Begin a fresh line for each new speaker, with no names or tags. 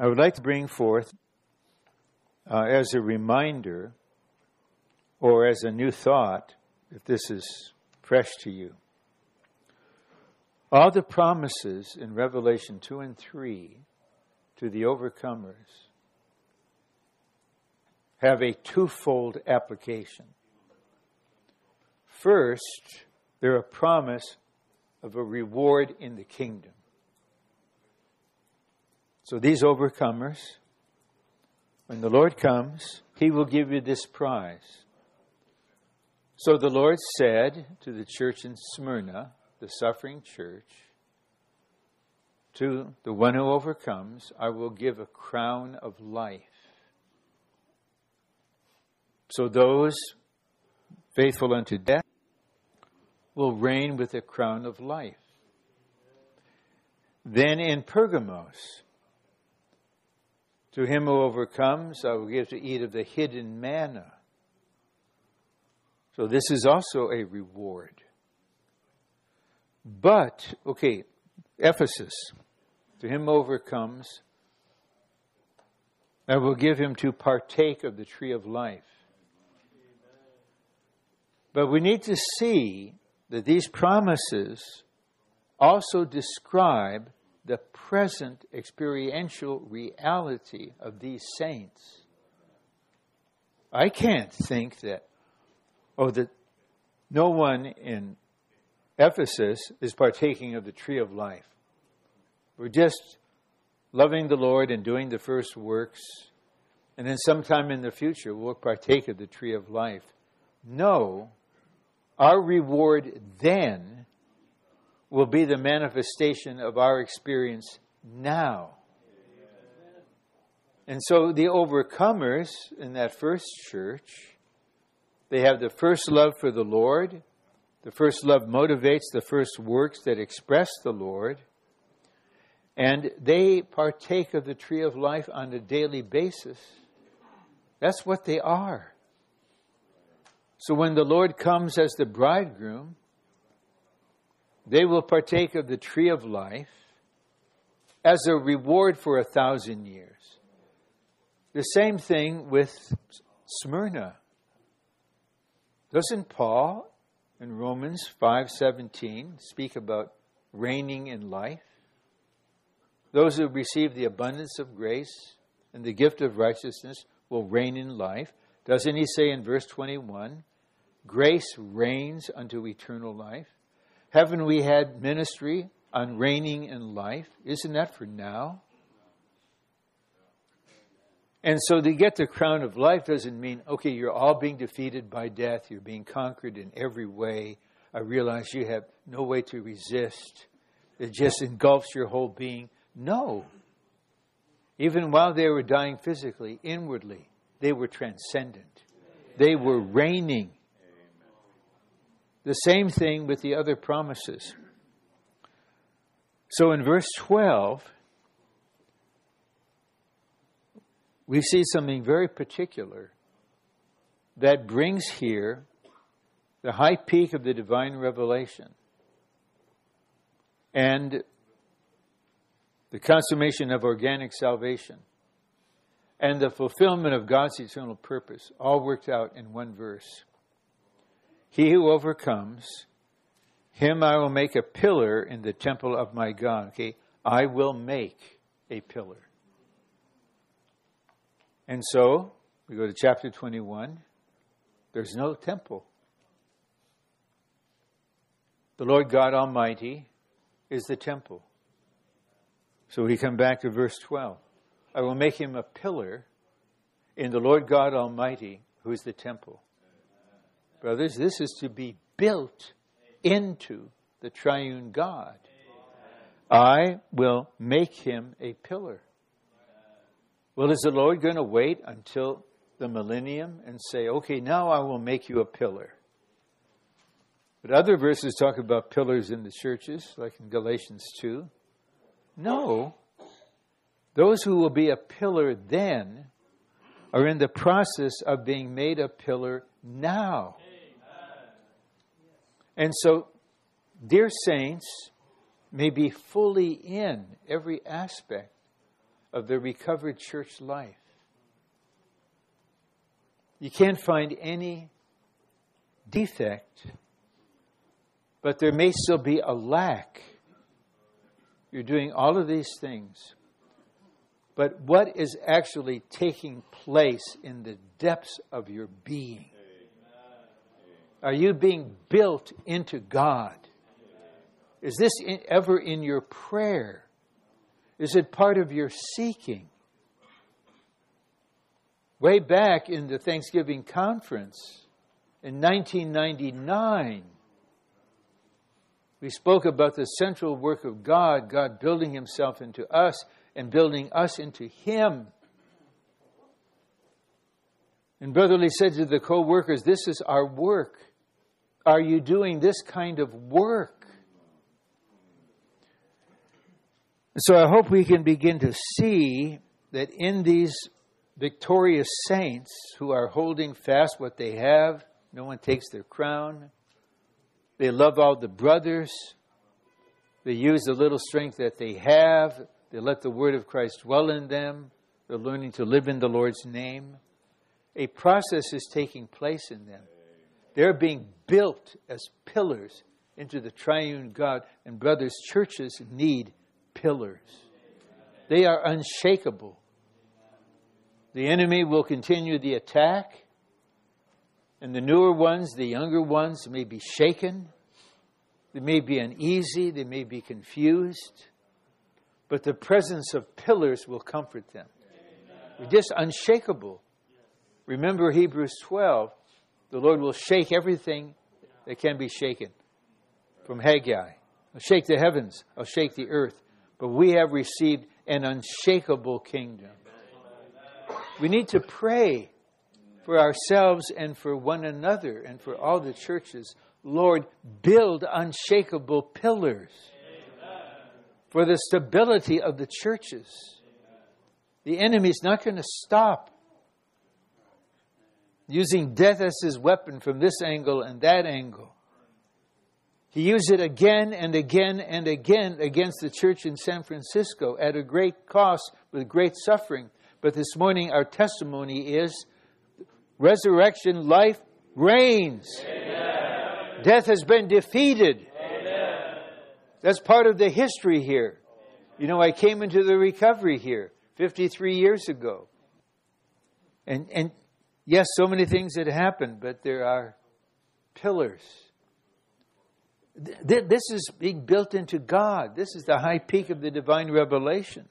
I would like to bring forth uh, as a reminder or as a new thought, if this is fresh to you. All the promises in Revelation 2 and 3 to the overcomers have a twofold application. First, they're a promise of a reward in the kingdom. So these overcomers, when the Lord comes, He will give you this prize. So the Lord said to the church in Smyrna, the suffering church, to the one who overcomes, I will give a crown of life. So those faithful unto death will reign with a crown of life. Then in Pergamos, to him who overcomes, I will give to eat of the hidden manna. So this is also a reward. But, okay, Ephesus, to him overcomes, I will give him to partake of the tree of life. But we need to see that these promises also describe the present experiential reality of these saints. I can't think that, oh, that no one in Ephesus is partaking of the tree of life. We're just loving the Lord and doing the first works, and then sometime in the future we'll partake of the tree of life. No, our reward then will be the manifestation of our experience now. And so the overcomers in that first church, they have the first love for the Lord. The first love motivates the first works that express the Lord. And they partake of the tree of life on a daily basis. That's what they are. So when the Lord comes as the bridegroom, they will partake of the tree of life as a reward for a thousand years. The same thing with Smyrna. Doesn't Paul in Romans 5:17 speak about reigning in life? Those who receive the abundance of grace and the gift of righteousness will reign in life. Doesn't he say in verse 21, Grace reigns unto eternal life. Haven't we had ministry on reigning in life? Isn't that for now? And so to get the crown of life doesn't mean, okay, you're all being defeated by death, you're being conquered in every way. I realize you have no way to resist. It just engulfs your whole being. No. Even while they were dying physically, inwardly, they were transcendent. They were reigning the same thing with the other promises. So in verse 12, we see something very particular that brings here the high peak of the divine revelation and the consummation of organic salvation and the fulfillment of God's eternal purpose, all worked out in one verse. He who overcomes, him I will make a pillar in the temple of my God. Okay, I will make a pillar. And so, we go to chapter 21. There's no temple. The Lord God Almighty is the temple. So we come back to verse 12. I will make him a pillar in the Lord God Almighty, who is the temple. Brothers, this is to be built into the triune God. I will make him a pillar. Well, is the Lord going to wait until the millennium and say, okay, now I will make you a pillar? But other verses talk about pillars in the churches, like in Galatians 2. No. Those who will be a pillar then are in the process of being made a pillar now. And so, dear saints, may be fully in every aspect of the recovered church life. You can't find any defect, but there may still be a lack. You're doing all of these things. But what is actually taking place in the depths of your being? Are you being built into God? Is this in, ever in your prayer? Is it part of your seeking? Way back in the Thanksgiving conference in 1999, we spoke about the central work of God, God building Himself into us and building us into Him. And Brother Lee said to the co workers, This is our work. Are you doing this kind of work? So I hope we can begin to see that in these victorious saints who are holding fast what they have, no one takes their crown. They love all the brothers. They use the little strength that they have. They let the word of Christ dwell in them. They're learning to live in the Lord's name. A process is taking place in them. They're being built as pillars into the triune God. And brothers, churches need pillars. They are unshakable. The enemy will continue the attack, and the newer ones, the younger ones, may be shaken. They may be uneasy. They may be confused. But the presence of pillars will comfort them. We're just unshakable. Remember Hebrews 12 the Lord will shake everything that can be shaken from Haggai. I'll shake the heavens, I'll shake the earth but we have received an unshakable kingdom. We need to pray for ourselves and for one another and for all the churches. Lord, build unshakable pillars for the stability of the churches. The enemy is not going to stop using death as his weapon from this angle and that angle. He used it again and again and again against the church in San Francisco at a great cost with great suffering. But this morning, our testimony is resurrection life reigns. Amen. Death has been defeated. Amen. That's part of the history here. You know, I came into the recovery here 53 years ago. And, and yes, so many things had happened, but there are pillars this is being built into God. This is the high peak of the divine revelation.